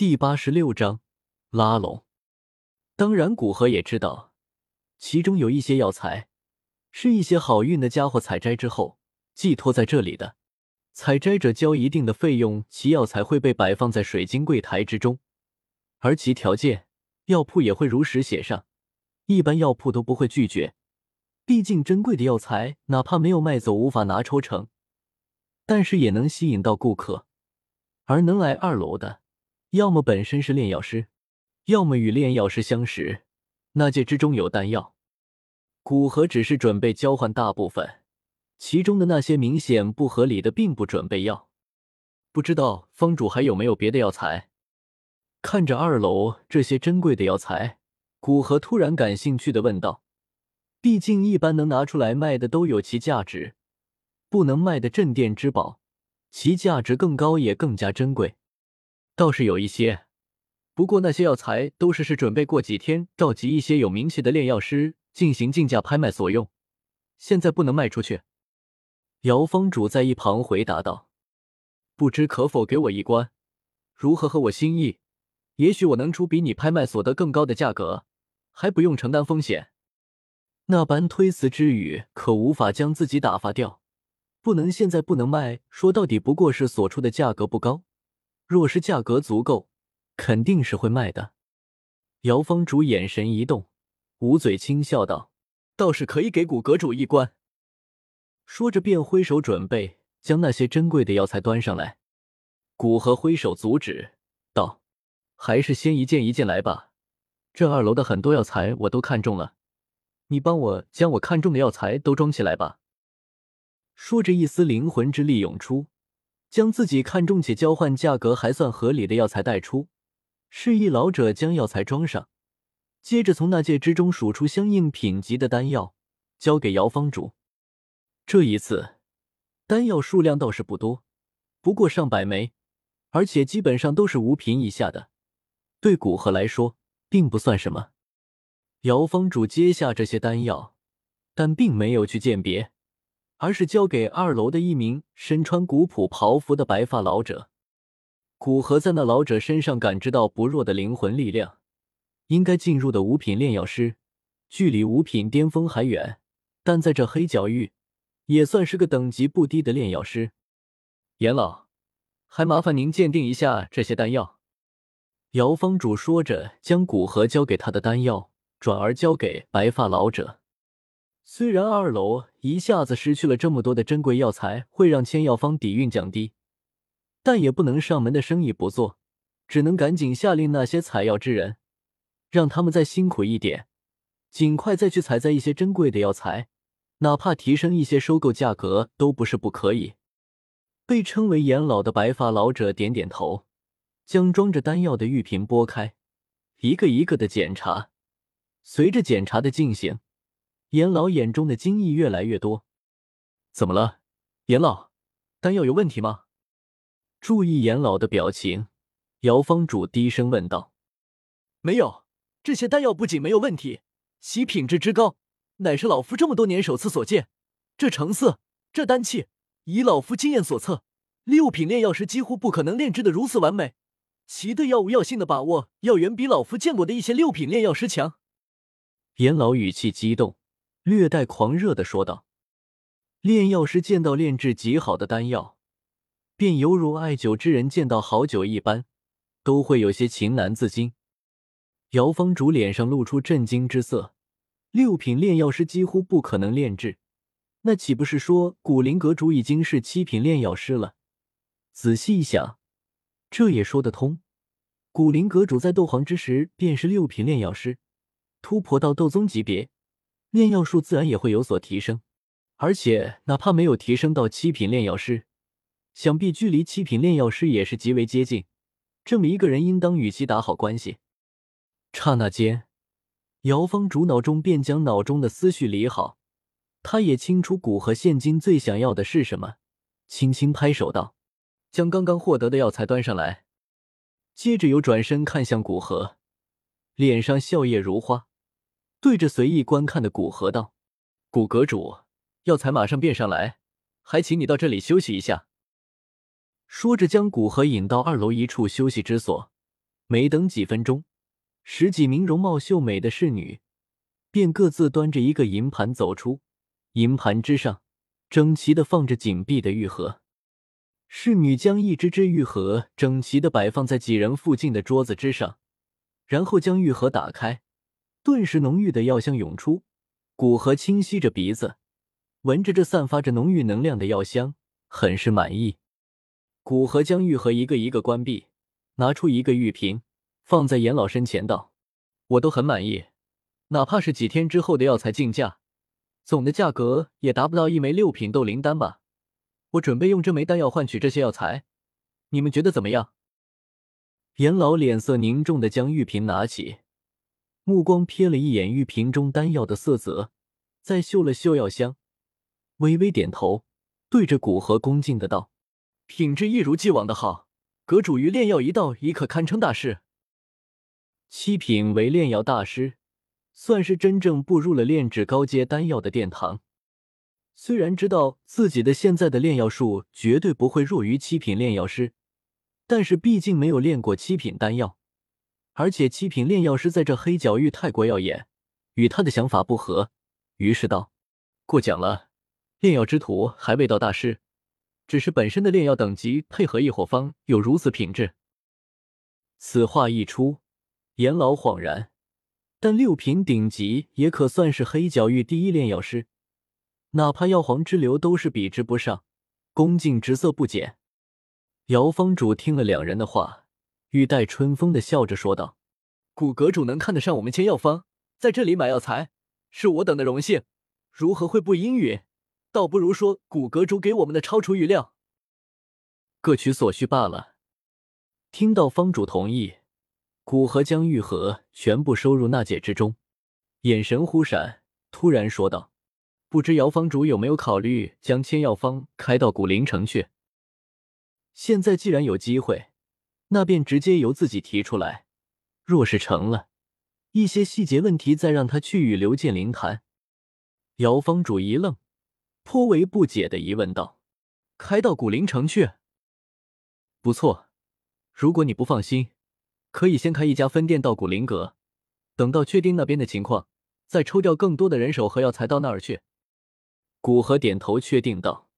第八十六章拉拢。当然，古河也知道，其中有一些药材是一些好运的家伙采摘之后寄托在这里的。采摘者交一定的费用，其药材会被摆放在水晶柜台之中，而其条件，药铺也会如实写上。一般药铺都不会拒绝，毕竟珍贵的药材，哪怕没有卖走，无法拿抽成，但是也能吸引到顾客。而能来二楼的。要么本身是炼药师，要么与炼药师相识。那戒之中有丹药，古河只是准备交换大部分，其中的那些明显不合理的，并不准备要。不知道方主还有没有别的药材？看着二楼这些珍贵的药材，古河突然感兴趣的问道：“毕竟一般能拿出来卖的都有其价值，不能卖的镇店之宝，其价值更高，也更加珍贵。”倒是有一些，不过那些药材都是是准备过几天召集一些有名气的炼药师进行竞价拍卖所用，现在不能卖出去。姚方主在一旁回答道：“不知可否给我一关，如何合我心意？也许我能出比你拍卖所得更高的价格，还不用承担风险。”那般推辞之语可无法将自己打发掉，不能现在不能卖，说到底不过是所出的价格不高。若是价格足够，肯定是会卖的。姚方主眼神一动，捂嘴轻笑道：“倒是可以给古阁主一关。”说着便挥手准备将那些珍贵的药材端上来。古河挥手阻止道：“还是先一件一件来吧。这二楼的很多药材我都看中了，你帮我将我看中的药材都装起来吧。”说着，一丝灵魂之力涌出。将自己看中且交换价格还算合理的药材带出，示意老者将药材装上，接着从那戒之中数出相应品级的丹药，交给姚方主。这一次，丹药数量倒是不多，不过上百枚，而且基本上都是五品以下的，对古河来说并不算什么。姚方主接下这些丹药，但并没有去鉴别。而是交给二楼的一名身穿古朴袍服的白发老者。古河在那老者身上感知到不弱的灵魂力量，应该进入的五品炼药师，距离五品巅峰还远，但在这黑角域，也算是个等级不低的炼药师。严老，还麻烦您鉴定一下这些丹药。姚方主说着，将古河交给他的丹药转而交给白发老者。虽然二楼一下子失去了这么多的珍贵药材，会让千药方底蕴降低，但也不能上门的生意不做，只能赶紧下令那些采药之人，让他们再辛苦一点，尽快再去采摘一些珍贵的药材，哪怕提升一些收购价格都不是不可以。被称为严老的白发老者点点头，将装着丹药的玉瓶拨开，一个一个的检查。随着检查的进行。严老眼中的惊异越来越多，怎么了，严老？丹药有问题吗？注意严老的表情，姚方主低声问道：“没有，这些丹药不仅没有问题，其品质之高，乃是老夫这么多年首次所见。这成色，这丹气，以老夫经验所测，六品炼药师几乎不可能炼制的如此完美。其对药物药性的把握，要远比老夫见过的一些六品炼药师强。”严老语气激动。略带狂热的说道：“炼药师见到炼制极好的丹药，便犹如爱酒之人见到好酒一般，都会有些情难自禁。”姚方主脸上露出震惊之色。六品炼药师几乎不可能炼制，那岂不是说古灵阁主已经是七品炼药师了？仔细一想，这也说得通。古灵阁主在斗皇之时便是六品炼药师，突破到斗宗级别。炼药术自然也会有所提升，而且哪怕没有提升到七品炼药师，想必距离七品炼药师也是极为接近。这么一个人，应当与其打好关系。刹那间，姚方主脑中便将脑中的思绪理好，他也清楚古河现今最想要的是什么，轻轻拍手道：“将刚刚获得的药材端上来。”接着又转身看向古河，脸上笑靥如花。对着随意观看的古河道：“古阁主，药材马上便上来，还请你到这里休息一下。”说着，将古河引到二楼一处休息之所，没等几分钟，十几名容貌秀美的侍女便各自端着一个银盘走出，银盘之上整齐的放着紧闭的玉盒。侍女将一只只玉盒整齐的摆放在几人附近的桌子之上，然后将玉盒打开，顿时浓郁的药香涌出。古河轻吸着鼻子，闻着这散发着浓郁能量的药香，很是满意。古河将玉盒一个一个关闭，拿出一个玉瓶，放在严老身前道：“我都很满意，哪怕是几天之后的药材竞价，总的价格也达不到一枚六品斗灵丹吧。”我准备用这枚丹药换取这些药材，你们觉得怎么样？严老脸色凝重的将玉瓶拿起，目光瞥了一眼玉瓶中丹药的色泽，再嗅了嗅药香，微微点头，对着古河恭敬的道：“品质一如既往的好，阁主于炼药一道已可堪称大师。七品为炼药大师，算是真正步入了炼制高阶丹药的殿堂。”虽然知道自己的现在的炼药术绝对不会弱于七品炼药师，但是毕竟没有炼过七品丹药，而且七品炼药师在这黑角域太过耀眼，与他的想法不合，于是道：“过奖了，炼药之徒还未到大师，只是本身的炼药等级配合异火方有如此品质。”此话一出，严老恍然，但六品顶级也可算是黑角域第一炼药师。哪怕药皇之流都是比之不上，恭敬之色不减。姚方主听了两人的话，玉带春风的笑着说道：“古阁主能看得上我们千药方，在这里买药材，是我等的荣幸，如何会不应允？倒不如说古阁主给我们的超出预料，各取所需罢了。”听到方主同意，古河将玉盒全部收入纳戒之中，眼神忽闪，突然说道。不知姚方主有没有考虑将千药方开到古灵城去？现在既然有机会，那便直接由自己提出来。若是成了，一些细节问题再让他去与刘建林谈。姚方主一愣，颇为不解的疑问道：“开到古灵城去？不错，如果你不放心，可以先开一家分店到古灵阁，等到确定那边的情况，再抽调更多的人手和药材到那儿去。”古河点头，确定道。